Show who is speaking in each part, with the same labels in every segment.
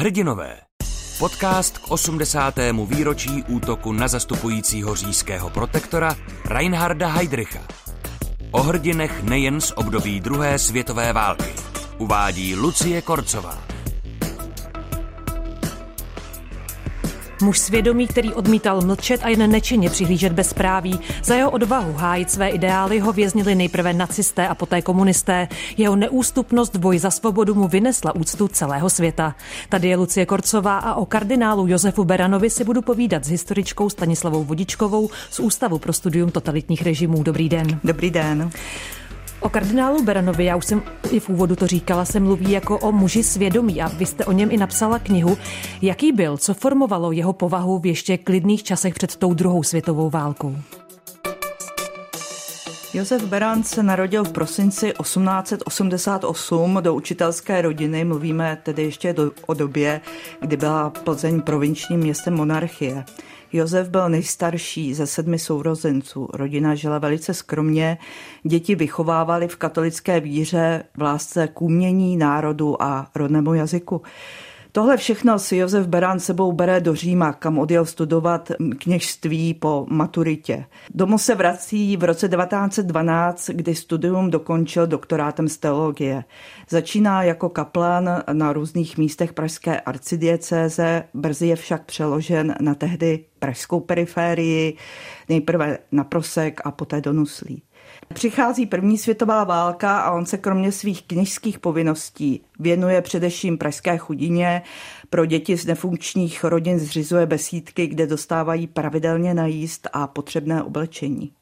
Speaker 1: Hrdinové. Podcast k 80. výročí útoku na zastupujícího říjského protektora Reinharda Heydricha. O hrdinech nejen z období druhé světové války. Uvádí Lucie Korcová.
Speaker 2: Muž svědomí, který odmítal mlčet a jen nečinně přihlížet bezpráví. Za jeho odvahu hájit své ideály ho věznili nejprve nacisté a poté komunisté. Jeho neústupnost v boji za svobodu mu vynesla úctu celého světa. Tady je Lucie Korcová a o kardinálu Josefu Beranovi si budu povídat s historičkou Stanislavou Vodičkovou z Ústavu pro studium totalitních režimů. Dobrý den.
Speaker 3: Dobrý den.
Speaker 2: O kardinálu Beranovi, já už jsem i v úvodu to říkala, se mluví jako o muži svědomí a vy jste o něm i napsala knihu. Jaký byl, co formovalo jeho povahu v ještě klidných časech před tou druhou světovou válkou?
Speaker 3: Josef Beran se narodil v prosinci 1888 do učitelské rodiny. Mluvíme tedy ještě do, o době, kdy byla Plzeň provinčním městem monarchie. Josef byl nejstarší ze sedmi sourozenců. Rodina žila velice skromně. Děti vychovávali v katolické víře v lásce k umění, národu a rodnému jazyku. Tohle všechno si Josef Beran sebou bere do Říma, kam odjel studovat kněžství po maturitě. Domů se vrací v roce 1912, kdy studium dokončil doktorátem z teologie. Začíná jako kaplan na různých místech pražské arcidiecéze, brzy je však přeložen na tehdy pražskou periférii, nejprve na Prosek a poté do Nuslí. Přichází první světová válka a on se kromě svých knižských povinností věnuje především pražské chudině. Pro děti z nefunkčních rodin zřizuje besídky, kde dostávají pravidelně najíst a potřebné oblečení.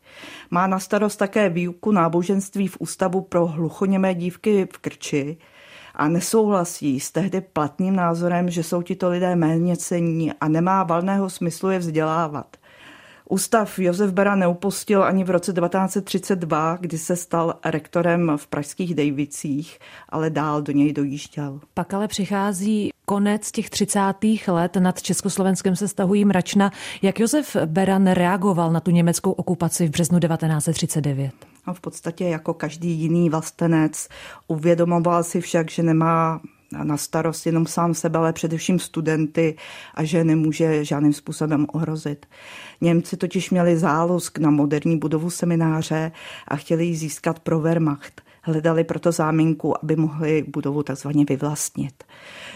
Speaker 3: Má na starost také výuku náboženství v Ústavu pro hluchoněmé dívky v Krči a nesouhlasí s tehdy platným názorem, že jsou tito lidé méně cení a nemá valného smyslu je vzdělávat. Ústav Josef Bera neupustil ani v roce 1932, kdy se stal rektorem v pražských Dejvicích, ale dál do něj dojížděl.
Speaker 2: Pak ale přichází konec těch 30. let, nad Československem se stahují mračna. Jak Josef Beran reagoval na tu německou okupaci v březnu 1939?
Speaker 3: No, v podstatě jako každý jiný vlastenec uvědomoval si však, že nemá na starost jenom sám sebe, ale především studenty a že nemůže žádným způsobem ohrozit. Němci totiž měli zálusk na moderní budovu semináře a chtěli ji získat pro Wehrmacht. Hledali proto záminku, aby mohli budovu takzvaně vyvlastnit.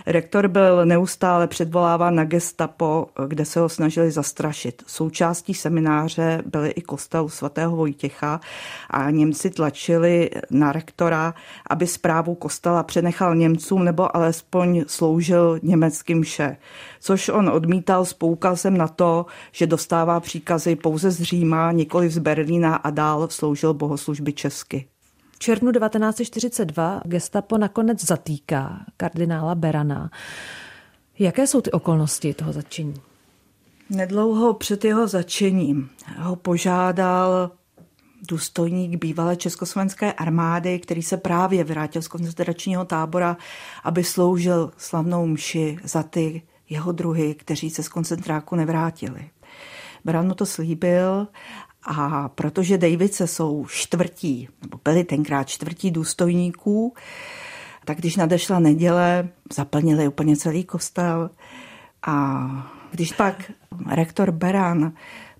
Speaker 3: Rektor byl neustále předvoláván na gestapo, kde se ho snažili zastrašit. Součástí semináře byly i kostel svatého Vojtěcha a Němci tlačili na rektora, aby zprávu kostela přenechal Němcům nebo alespoň sloužil německým vše. Což on odmítal s poukazem na to, že dostává příkazy pouze z Říma, nikoli z Berlína a dál sloužil bohoslužby česky
Speaker 2: červnu 1942 gestapo nakonec zatýká kardinála Berana. Jaké jsou ty okolnosti toho začení?
Speaker 3: Nedlouho před jeho začením ho požádal důstojník bývalé československé armády, který se právě vrátil z koncentračního tábora, aby sloužil slavnou mši za ty jeho druhy, kteří se z koncentráku nevrátili. Beran mu to slíbil a protože Davice jsou čtvrtí, nebo byli tenkrát čtvrtí důstojníků, tak když nadešla neděle, zaplnili úplně celý kostel a když pak rektor Beran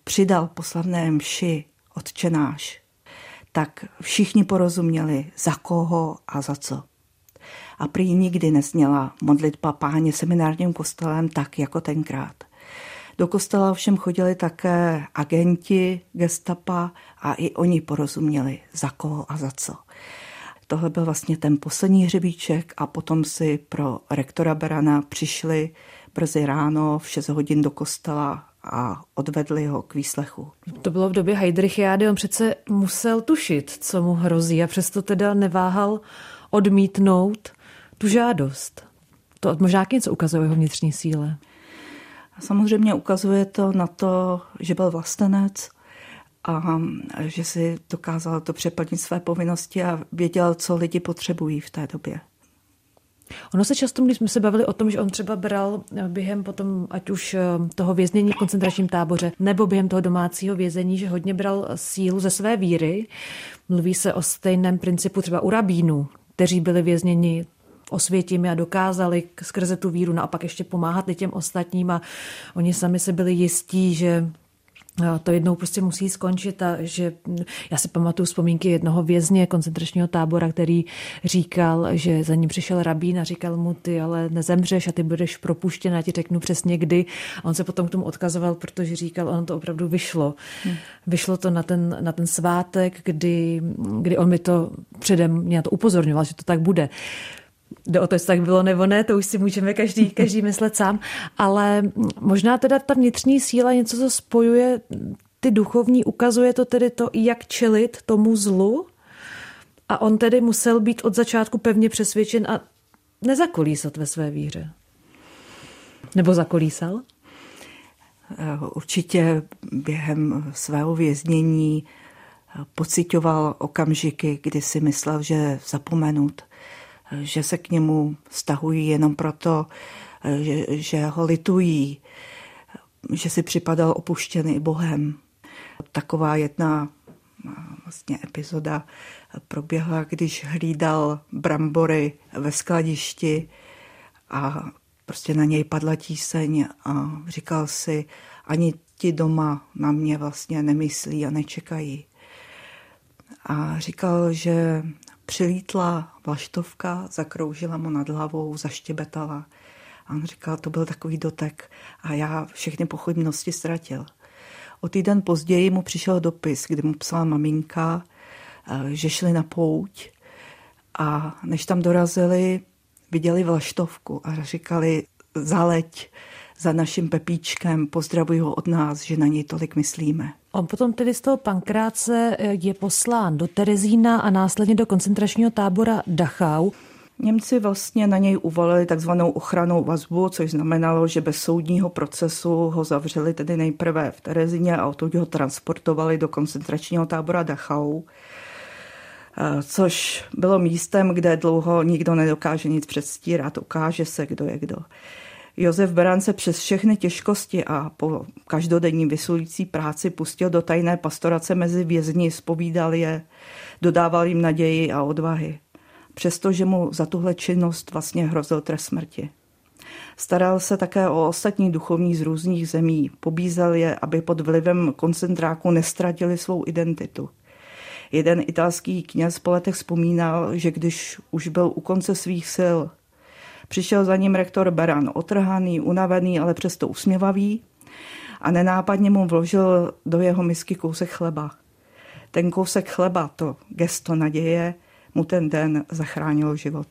Speaker 3: přidal poslavné mši odčenáš, tak všichni porozuměli, za koho a za co. A prý nikdy nezněla modlitba páně seminárním kostelem tak jako tenkrát. Do kostela ovšem chodili také agenti gestapa a i oni porozuměli, za koho a za co. Tohle byl vlastně ten poslední hřebíček a potom si pro rektora Berana přišli brzy ráno v 6 hodin do kostela a odvedli ho k výslechu.
Speaker 2: To bylo v době Heidrichiády, on přece musel tušit, co mu hrozí a přesto teda neváhal odmítnout tu žádost. To možná něco ukazuje jeho vnitřní síle.
Speaker 3: Samozřejmě ukazuje to na to, že byl vlastenec a že si dokázal to přeplnit své povinnosti a věděl, co lidi potřebují v té době.
Speaker 2: Ono se často, když jsme se bavili o tom, že on třeba bral během potom, ať už eh, toho věznění v koncentračním táboře, nebo během toho domácího vězení, že hodně bral sílu ze své víry. Mluví se o stejném principu třeba u rabínů, kteří byli vězněni osvětimi a dokázali skrze tu víru naopak ještě pomáhat i těm ostatním a oni sami se byli jistí, že to jednou prostě musí skončit a že já si pamatuju vzpomínky jednoho vězně koncentračního tábora, který říkal, že za ním přišel rabín a říkal mu, ty ale nezemřeš a ty budeš propuštěn, já ti řeknu přesně kdy. A on se potom k tomu odkazoval, protože říkal, ono to opravdu vyšlo. Hmm. Vyšlo to na ten, na ten svátek, kdy, kdy on mi to předem mě to upozorňoval, že to tak bude. Jde o to, jestli tak bylo nebo ne, to už si můžeme každý, každý myslet sám, ale možná teda ta vnitřní síla něco, co spojuje ty duchovní, ukazuje to tedy to, jak čelit tomu zlu a on tedy musel být od začátku pevně přesvědčen a nezakolísat ve své víře. Nebo zakolísal?
Speaker 3: Určitě během svého věznění pocitoval okamžiky, kdy si myslel, že zapomenut že se k němu stahují jenom proto, že, že ho litují, že si připadal opuštěný Bohem. Taková jedna vlastně epizoda proběhla, když hlídal brambory ve skladišti a prostě na něj padla tíseň a říkal si, ani ti doma na mě vlastně nemyslí a nečekají. A říkal, že Přilítla vlaštovka, zakroužila mu nad hlavou, zaštěbetala. A on říkal, to byl takový dotek a já všechny pochybnosti ztratil. O týden později mu přišel dopis, kdy mu psala maminka, eh, že šli na pouť a než tam dorazili, viděli vlaštovku a říkali, zaleď za naším Pepíčkem, pozdravuji ho od nás, že na něj tolik myslíme.
Speaker 2: On potom tedy z toho pankráce eh, je poslán do Terezína a následně do koncentračního tábora Dachau.
Speaker 3: Němci vlastně na něj uvalili takzvanou ochranou vazbu, což znamenalo, že bez soudního procesu ho zavřeli tedy nejprve v Terezíně a odtud ho transportovali do koncentračního tábora Dachau, eh, což bylo místem, kde dlouho nikdo nedokáže nic předstírat, ukáže se, kdo je kdo. Josef Beran se přes všechny těžkosti a po každodenní vysilující práci pustil do tajné pastorace mezi vězni, spovídal je, dodával jim naději a odvahy. Přestože mu za tuhle činnost vlastně hrozil trest smrti. Staral se také o ostatní duchovní z různých zemí, pobízel je, aby pod vlivem koncentráku nestratili svou identitu. Jeden italský kněz po letech vzpomínal, že když už byl u konce svých sil, Přišel za ním rektor Beran, otrhaný, unavený, ale přesto usměvavý a nenápadně mu vložil do jeho misky kousek chleba. Ten kousek chleba, to gesto naděje, mu ten den zachránilo život.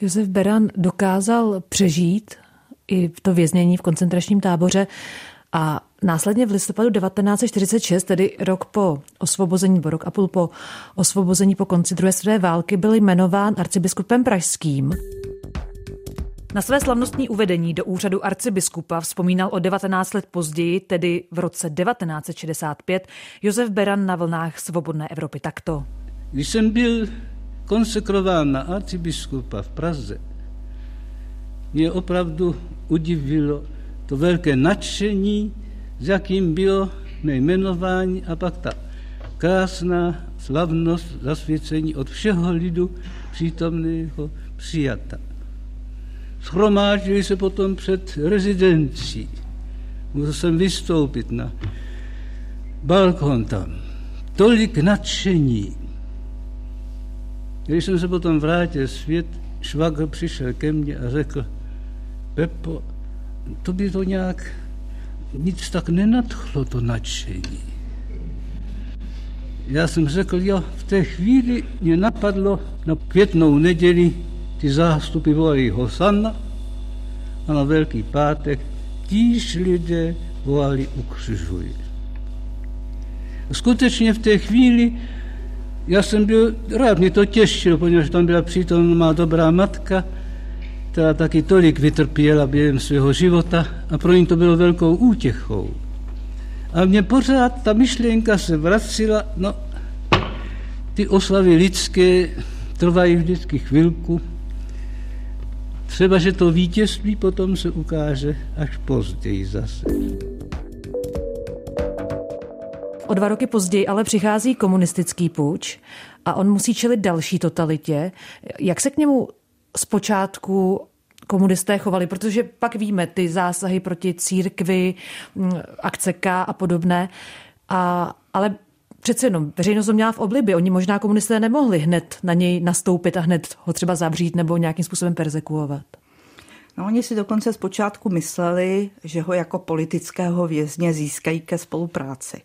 Speaker 2: Josef Beran dokázal přežít i to věznění v koncentračním táboře a následně v listopadu 1946, tedy rok po osvobození, nebo rok a půl po osvobození po konci druhé světové války, byl jmenován arcibiskupem pražským. Na své slavnostní uvedení do úřadu arcibiskupa vzpomínal o 19 let později, tedy v roce 1965, Josef Beran na vlnách Svobodné Evropy takto.
Speaker 4: Když jsem byl konsekrován na arcibiskupa v Praze, mě opravdu udivilo to velké nadšení, s jakým bylo mé jmenování a pak ta krásná slavnost zasvěcení od všeho lidu přítomného přijata. Schromáždili se potom před rezidencí. Musel jsem vystoupit na balkon tam. Tolik nadšení. Když jsem se potom vrátil svět, švagr přišel ke mně a řekl, Pepo, to by to nějak nic tak nenadchlo, to nadšení. Já jsem řekl, jo, v té chvíli mě napadlo na květnou neděli ty zástupy volají Hosanna a na Velký pátek tíž lidé volali ukřižuj. Skutečně v té chvíli já jsem byl rád, mě to těšilo, poněvadž tam byla přítomná dobrá matka, která taky tolik vytrpěla během svého života a pro ní to bylo velkou útěchou. A mě pořád ta myšlenka se vracila, no, ty oslavy lidské trvají vždycky chvilku, Třeba, že to vítězství potom se ukáže až později zase.
Speaker 2: O dva roky později ale přichází komunistický půjč a on musí čelit další totalitě. Jak se k němu zpočátku komunisté chovali, protože pak víme ty zásahy proti církvi, mm, akce K a podobné, a, ale přece jenom veřejnost ho měla v oblibě. Oni možná komunisté nemohli hned na něj nastoupit a hned ho třeba zavřít nebo nějakým způsobem persekuovat.
Speaker 3: No, oni si dokonce zpočátku mysleli, že ho jako politického vězně získají ke spolupráci.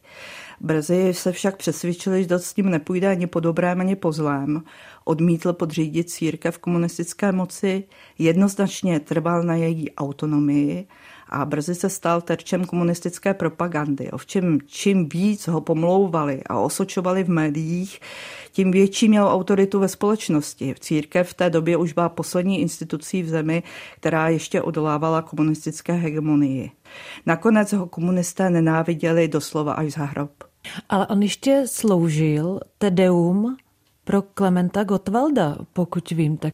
Speaker 3: Brzy se však přesvědčili, že to s tím nepůjde ani po dobrém, ani po zlém. Odmítl podřídit církev komunistické moci, jednoznačně trval na její autonomii a brzy se stal terčem komunistické propagandy. Ovšem, čím víc ho pomlouvali a osočovali v médiích, tím větší měl autoritu ve společnosti. Církev v té době už byla poslední institucí v zemi, která ještě odolávala komunistické hegemonii. Nakonec ho komunisté nenáviděli doslova až za hrob.
Speaker 2: Ale on ještě sloužil Tedeum pro Klementa Gottwalda, pokud vím, tak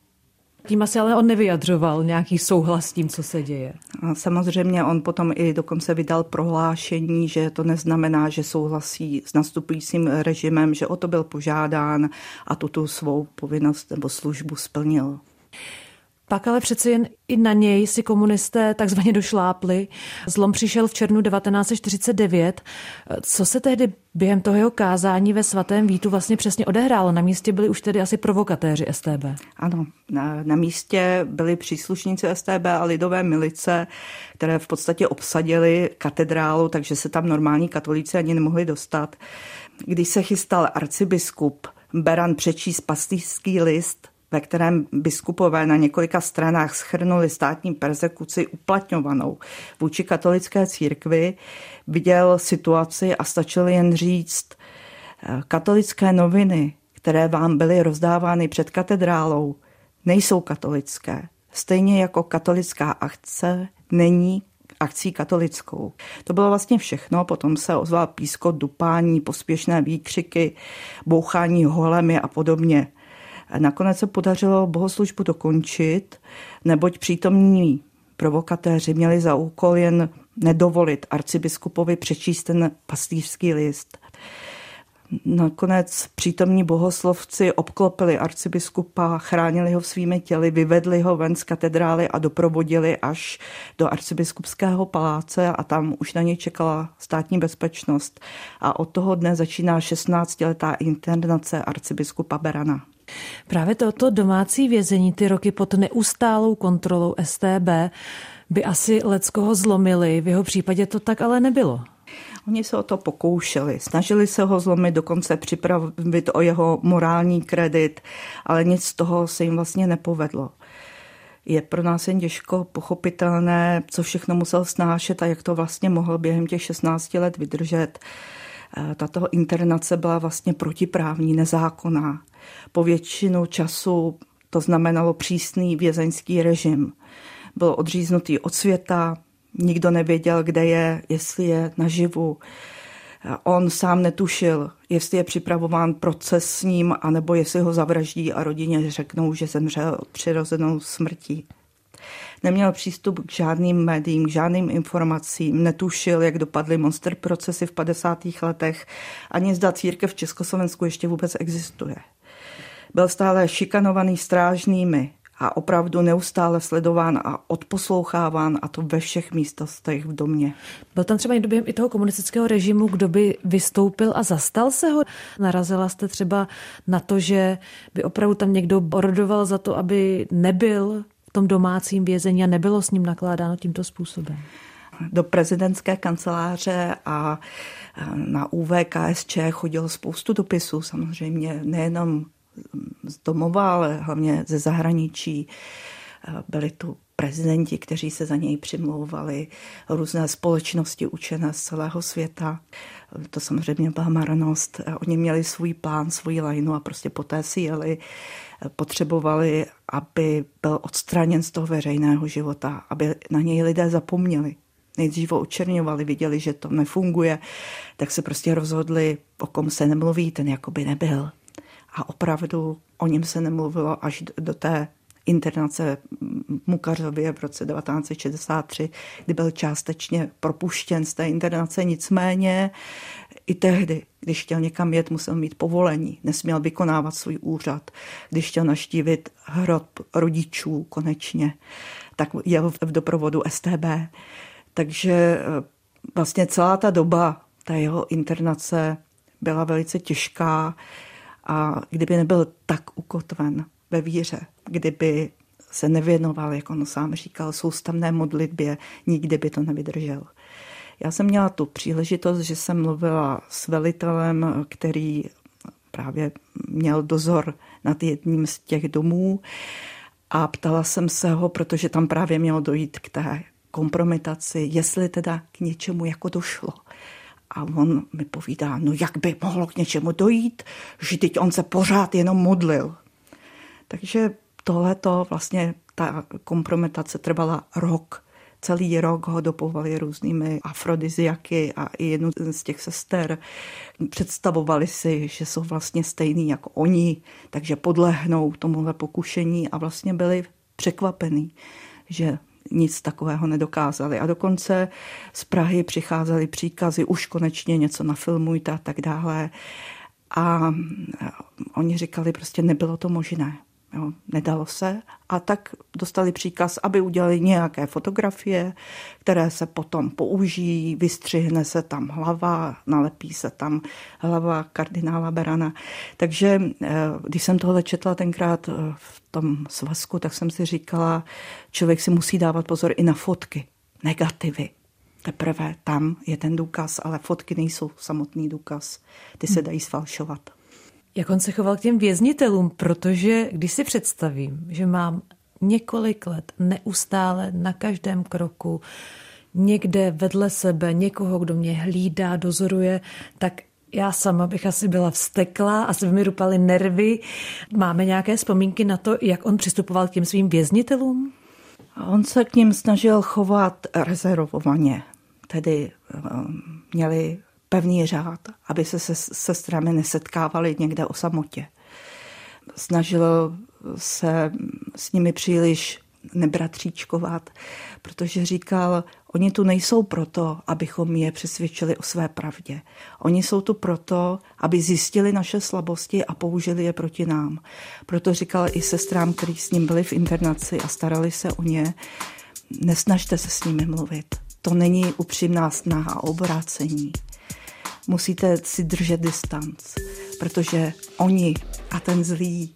Speaker 2: tím asi ale on nevyjadřoval nějaký souhlas s tím, co se děje.
Speaker 3: A samozřejmě on potom i dokonce vydal prohlášení, že to neznamená, že souhlasí s nastupujícím režimem, že o to byl požádán a tuto svou povinnost nebo službu splnil.
Speaker 2: Pak ale přece jen i na něj si komunisté takzvaně došlápli. Zlom přišel v červnu 1949. Co se tehdy během toho jeho kázání ve svatém Vítu vlastně přesně odehrálo? Na místě byli už tedy asi provokatéři STB.
Speaker 3: Ano, na, na místě byli příslušníci STB a lidové milice, které v podstatě obsadili katedrálu, takže se tam normální katolíci ani nemohli dostat. Když se chystal arcibiskup Beran přečíst pastýřský list, ve kterém biskupové na několika stranách schrnuli státní persekuci uplatňovanou vůči katolické církvi, viděl situaci a stačil jen říct, eh, katolické noviny, které vám byly rozdávány před katedrálou, nejsou katolické. Stejně jako katolická akce není akcí katolickou. To bylo vlastně všechno, potom se ozval pískot, dupání, pospěšné výkřiky, bouchání holemi a podobně. Nakonec se podařilo bohoslužbu dokončit, neboť přítomní provokatéři měli za úkol jen nedovolit arcibiskupovi přečíst ten pastýřský list. Nakonec přítomní bohoslovci obklopili arcibiskupa, chránili ho svými těly, vyvedli ho ven z katedrály a doprovodili až do arcibiskupského paláce a tam už na něj čekala státní bezpečnost. A od toho dne začíná 16-letá internace arcibiskupa Berana.
Speaker 2: Právě toto domácí vězení ty roky pod neustálou kontrolou STB by asi leckoho zlomili, v jeho případě to tak ale nebylo.
Speaker 3: Oni se o to pokoušeli, snažili se ho zlomit, dokonce připravit o jeho morální kredit, ale nic z toho se jim vlastně nepovedlo. Je pro nás jen těžko pochopitelné, co všechno musel snášet a jak to vlastně mohl během těch 16 let vydržet. Eh, tato internace byla vlastně protiprávní, nezákonná. Po většinu času to znamenalo přísný vězeňský režim. Byl odříznutý od světa, nikdo nevěděl, kde je, jestli je naživu. On sám netušil, jestli je připravován proces s ním, anebo jestli ho zavraždí a rodině řeknou, že zemřel přirozenou smrtí neměl přístup k žádným médiím, k žádným informacím, netušil, jak dopadly monster procesy v 50. letech, ani zda církev v Československu ještě vůbec existuje. Byl stále šikanovaný strážnými, a opravdu neustále sledován a odposloucháván a to ve všech místostech v domě.
Speaker 2: Byl tam třeba někdo během i toho komunistického režimu, kdo by vystoupil a zastal se ho? Narazila jste třeba na to, že by opravdu tam někdo borodoval za to, aby nebyl tom domácím vězení a nebylo s ním nakládáno tímto způsobem?
Speaker 3: Do prezidentské kanceláře a na UVKSČ chodilo spoustu dopisů, samozřejmě nejenom z domova, ale hlavně ze zahraničí. Byli tu prezidenti, kteří se za něj přimlouvali, různé společnosti učené z celého světa. To samozřejmě byla marnost. Oni měli svůj plán, svůj lajnu a prostě poté si jeli. Potřebovali, aby byl odstraněn z toho veřejného života, aby na něj lidé zapomněli. Nejdřív ho očerňovali, viděli, že to nefunguje, tak se prostě rozhodli, o kom se nemluví, ten jakoby nebyl. A opravdu o něm se nemluvilo až do té internace Mukařově v roce 1963, kdy byl částečně propuštěn z té internace. Nicméně I tehdy, když chtěl někam jet, musel mít povolení, nesměl vykonávat svůj úřad. Když chtěl naštívit hrod rodičů konečně, tak jel v doprovodu STB. Takže eh, vlastně celá ta doba, ta jeho internace byla velice těžká a kdyby nebyl tak ukotven ve víře, kdyby se nevěnoval, jak on sám říkal, soustavné modlitbě, nikdy by to nevydržel. Já jsem měla tu příležitost, že jsem mluvila s velitelem, který právě měl dozor nad jedním z těch domů a ptala jsem se ho, protože tam právě mělo dojít k té kompromitaci, jestli teda k něčemu jako došlo. A on mi povídá, no jak by mohlo k něčemu dojít, že teď on se pořád jenom modlil. Takže tohleto vlastně ta kompromitace trvala rok. Celý rok ho dopovali různými afrodiziaky a i jednu z těch sester představovali si, že jsou vlastně stejný jako oni, takže podlehnou tomuhle pokušení a vlastně byli překvapení, že nic takového nedokázali. A dokonce z Prahy přicházely příkazy, už konečně něco nafilmujte a tak dále. A oni říkali, prostě nebylo to možné. Jo, nedalo se a tak dostali příkaz, aby udělali nějaké fotografie, které se potom použijí, vystřihne se tam hlava, nalepí se tam hlava kardinála Berana. Takže eh, když jsem tohle četla tenkrát eh, v tom svazku, tak jsem si říkala, člověk si musí dávat pozor i na fotky, negativy. Teprve tam je ten důkaz, ale fotky nejsou samotný důkaz. Ty se dají sfalšovat.
Speaker 2: Jak on se choval k těm věznitelům, protože když si představím, že mám několik let neustále na každém kroku někde vedle sebe někoho, kdo mě hlídá, dozoruje, tak já sama bych asi byla vstekla, asi by mi rupaly nervy. Máme nějaké vzpomínky na to, jak on přistupoval k těm svým věznitelům?
Speaker 3: On se k ním snažil chovat rezervovaně, tedy eh, měli pevný řád, aby se se sestrami nesetkávali někde o samotě. Snažil se s nimi příliš nebratříčkovat, protože říkal, oni tu nejsou proto, abychom je přesvědčili o své pravdě. Oni jsou tu proto, aby zjistili naše slabosti a použili je proti nám. Proto říkal i sestrám, kteří s ním byli v internaci a starali se o ně, nesnažte se s nimi mluvit. To není upřímná snaha o obrácení musíte si držet distanc, protože oni a ten zlý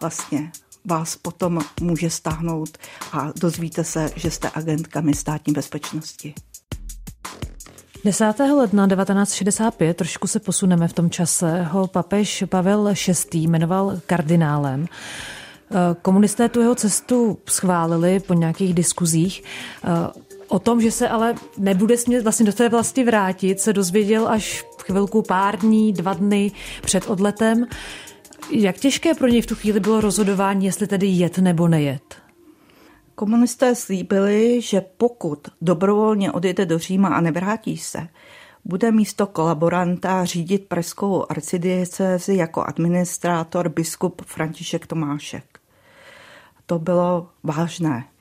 Speaker 3: vlastně vás potom může stáhnout a dozvíte se, že jste agentkami státní bezpečnosti.
Speaker 2: 10. ledna 1965, trošku se posuneme v tom čase, ho papež Pavel VI. jmenoval kardinálem. Komunisté tu jeho cestu schválili po nějakých diskuzích. O tom, že se ale nebude smět vlastně do té vlasti vrátit, se dozvěděl až chvilku pár dní, dva dny před odletem. Jak těžké pro něj v tu chvíli bylo rozhodování, jestli tedy jet nebo nejet?
Speaker 3: Komunisté slíbili, že pokud dobrovolně odjede do Říma a nevrátí se, bude místo kolaboranta řídit pražskou arcidiecézi jako administrátor biskup František Tomášek. To bylo vážné.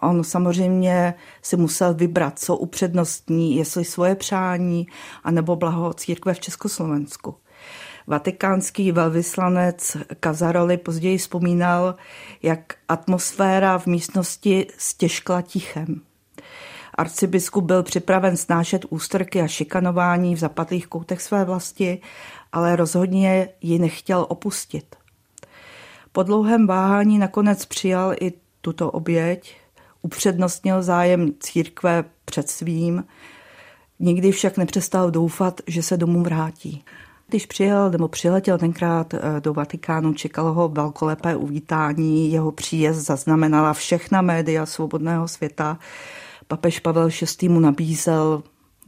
Speaker 3: On samozřejmě si musel vybrat, co upřednostní, jestli svoje přání, anebo blaho církve v Československu. Vatikánský velvyslanec Kazaroli později vzpomínal, jak atmosféra v místnosti stěžkla tichem. Arcibiskup byl připraven snášet ústrky a šikanování v zapadlých koutech své vlasti, ale rozhodně ji nechtěl opustit. Po dlouhém váhání nakonec přijal i tuto oběť, upřednostnil zájem církve před svým, nikdy však nepřestal doufat, že se domů vrátí. Když přijel nebo přiletěl tenkrát eh, do Vatikánu, čekalo ho velkolepé uvítání, jeho příjezd zaznamenala všechna média svobodného světa. Papež Pavel VI. mu nabízel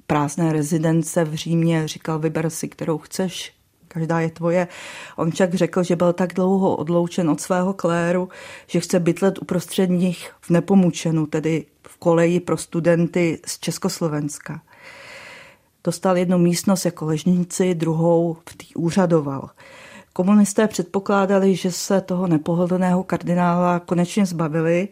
Speaker 3: prázdné rezidence v Římě, říkal, vyber si, kterou chceš, každá je tvoje. On však řekl, že byl tak dlouho odloučen od svého kléru, že chce bytlet uprostřed nich v Nepomučenu, tedy v koleji pro studenty z Československa. Dostal jednu místnost jako ležníci, druhou v tý úřadoval. Komunisté předpokládali, že se toho nepohodlného kardinála konečně zbavili,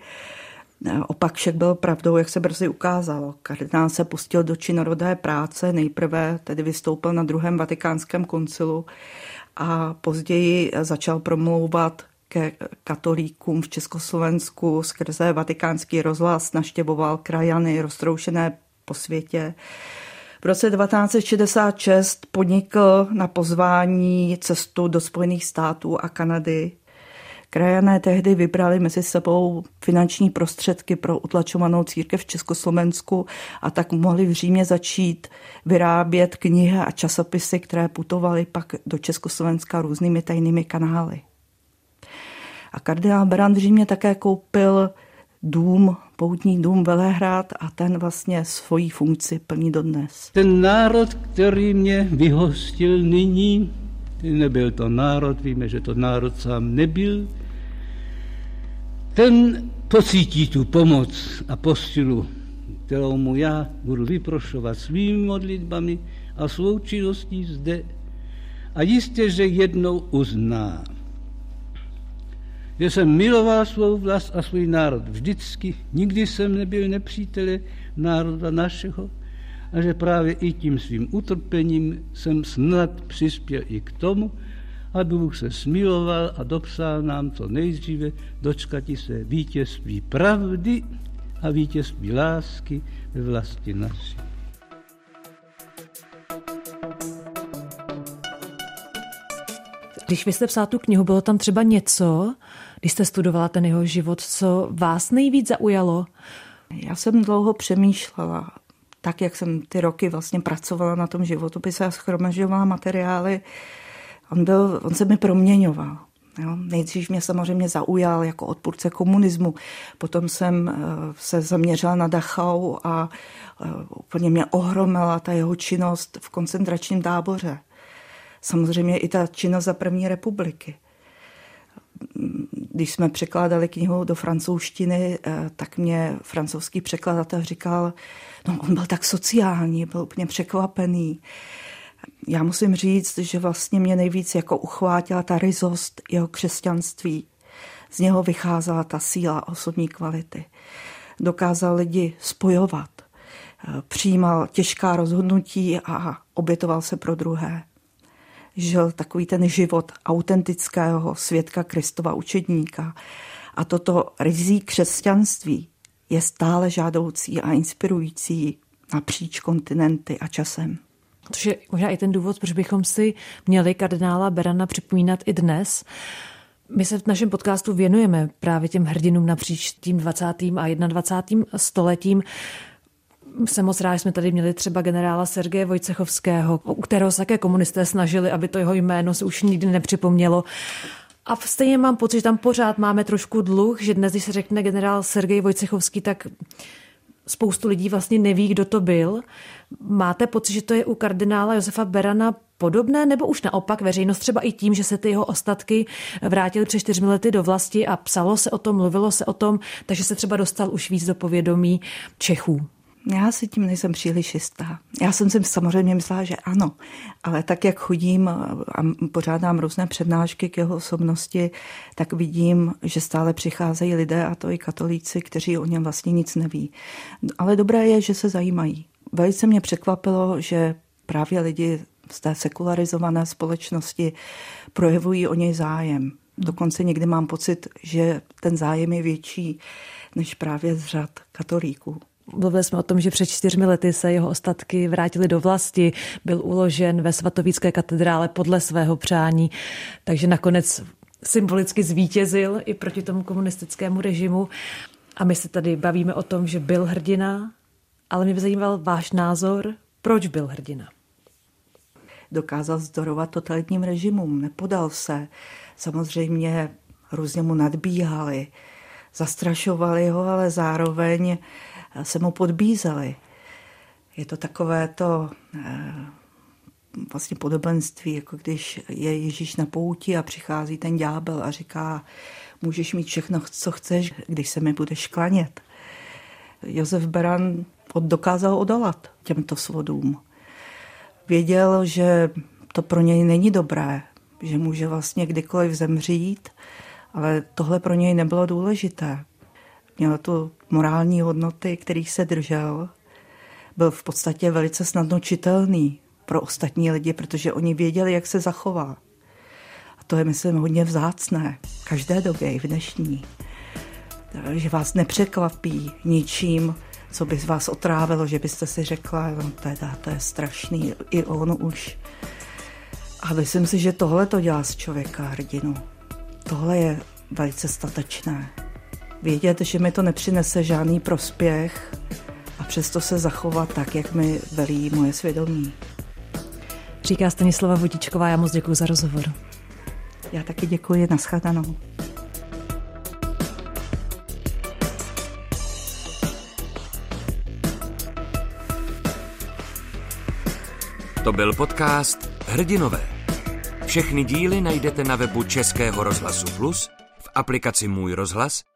Speaker 3: Opak však byl pravdou, jak se brzy ukázalo. Kardinál se pustil do činorodé práce, nejprve tedy vystoupil na druhém vatikánském koncilu a později začal promlouvat ke katolíkům v Československu skrze vatikánský rozhlas, naštěvoval krajany roztroušené po světě. V roce 1966 podnikl na pozvání cestu do Spojených států a Kanady. Krajané tehdy vybrali mezi sebou finanční prostředky pro utlačovanou církev v Československu a tak mohli v Římě začít vyrábět knihy a časopisy, které putovaly pak do Československa různými tajnými kanály. A kardinál Beran v Římě také koupil dům, poutní dům Velehrad a ten vlastně svoji funkci plní dodnes.
Speaker 4: Ten národ, který mě vyhostil nyní, nebyl to národ, víme, že to národ sám nebyl, ten pocítí tu pomoc a postilu, kterou mu já budu vyprošovat svými modlitbami a svou činností zde. A jistě, že jednou uzná, že jsem miloval svou vlast a svůj národ vždycky, nikdy jsem nebyl nepřítele národa našeho a že právě i tím svým utrpením jsem snad přispěl i k tomu, aby Bůh se smiloval a dopsal nám co nejdříve dočkati se vítězství pravdy a vítězství lásky ve vlasti naší.
Speaker 2: Když vy jste psal tu knihu, bylo tam třeba něco, když jste studovala ten jeho život, co vás nejvíc zaujalo?
Speaker 3: Já jsem dlouho přemýšlela, tak jak jsem ty roky vlastně pracovala na tom životopise a schromažďovala materiály, on, byl, on se mi proměňoval. Jo. Nejdřív mě samozřejmě zaujal jako odpůrce komunismu, potom jsem eh, se zaměřila na Dachau a eh, úplně mě ohromila ta jeho činnost v koncentračním táboře. Samozřejmě i ta činnost za první republiky. Když jsme překládali knihu do francouzštiny, eh, tak mě francouzský překladatel říkal, no on byl tak sociální, byl úplně překvapený já musím říct, že vlastně mě nejvíc jako uchvátila ta rizost jeho křesťanství. Z něho vycházela ta síla osobní kvality. Dokázal lidi spojovat, přijímal těžká rozhodnutí a obětoval se pro druhé. Žil takový ten život autentického světka Kristova učedníka. A toto rizí křesťanství je stále žádoucí a inspirující napříč kontinenty a časem.
Speaker 2: Což je možná i ten důvod, proč bychom si měli kardinála Berana připomínat i dnes. My se v našem podcastu věnujeme právě těm hrdinům napříč tím 20. a 21. stoletím. Jsem moc rád, že jsme tady měli třeba generála Sergeje Vojcechovského, u kterého se také komunisté snažili, aby to jeho jméno se už nikdy nepřipomnělo. A stejně mám pocit, že tam pořád máme trošku dluh, že dnes, když se řekne generál Sergej Vojcechovský, tak spoustu lidí vlastně neví, kdo to byl. Máte pocit, že to je u kardinála Josefa Berana podobné, nebo už naopak veřejnost třeba i tím, že se ty jeho ostatky vrátily před čtyřmi lety do vlasti a psalo se o tom, mluvilo se o tom, takže se třeba dostal už víc do povědomí Čechů?
Speaker 3: Já si tím nejsem příliš jistá. Já jsem si samozřejmě myslela, že ano, ale tak, jak chodím a pořádám různé přednášky k jeho osobnosti, tak vidím, že stále přicházejí lidé, a to i katolíci, kteří o něm vlastně nic neví. Ale dobré je, že se zajímají. Velice mě překvapilo, že právě lidi z té sekularizované společnosti projevují o něj zájem. Dokonce někdy mám pocit, že ten zájem je větší než právě z řad katolíků.
Speaker 2: Mluvili jsme o tom, že před čtyřmi lety se jeho ostatky vrátili do vlasti, byl uložen ve svatovícké katedrále podle svého přání, takže nakonec symbolicky zvítězil i proti tomu komunistickému režimu. A my se tady bavíme o tom, že byl hrdina, ale mě by zajímal váš názor, proč byl hrdina.
Speaker 3: Dokázal zdorovat totalitním režimům, nepodal se. Samozřejmě různě mu nadbíhali, zastrašovali ho, ale zároveň se mu podbízeli. Je to takové to eh, vlastně podobenství, jako když je Ježíš na pouti a přichází ten ďábel a říká, můžeš mít všechno, co chceš, když se mi budeš klanět. Josef Beran dokázal odolat těmto svodům. Věděl, že to pro něj není dobré, že může vlastně kdykoliv zemřít, ale tohle pro něj nebylo důležité měl tu morální hodnoty, kterých se držel. Byl v podstatě velice snadno čitelný pro ostatní lidi, protože oni věděli, jak se zachová. A to je, myslím, hodně vzácné. Každé době, i v dnešní. Že vás nepřekvapí ničím, co by z vás otrávilo, že byste si řekla, no teda, to je strašný, i on už. A myslím si, že tohle to dělá z člověka hrdinu. Tohle je velice statečné. Vědět, že mi to nepřinese žádný prospěch a přesto se zachovat tak, jak mi velí moje svědomí.
Speaker 2: Říká Stanislava Vodičková, já moc děkuji za rozhovor.
Speaker 3: Já taky děkuji, naschledanou.
Speaker 1: To byl podcast Hrdinové. Všechny díly najdete na webu Českého rozhlasu Plus, v aplikaci Můj rozhlas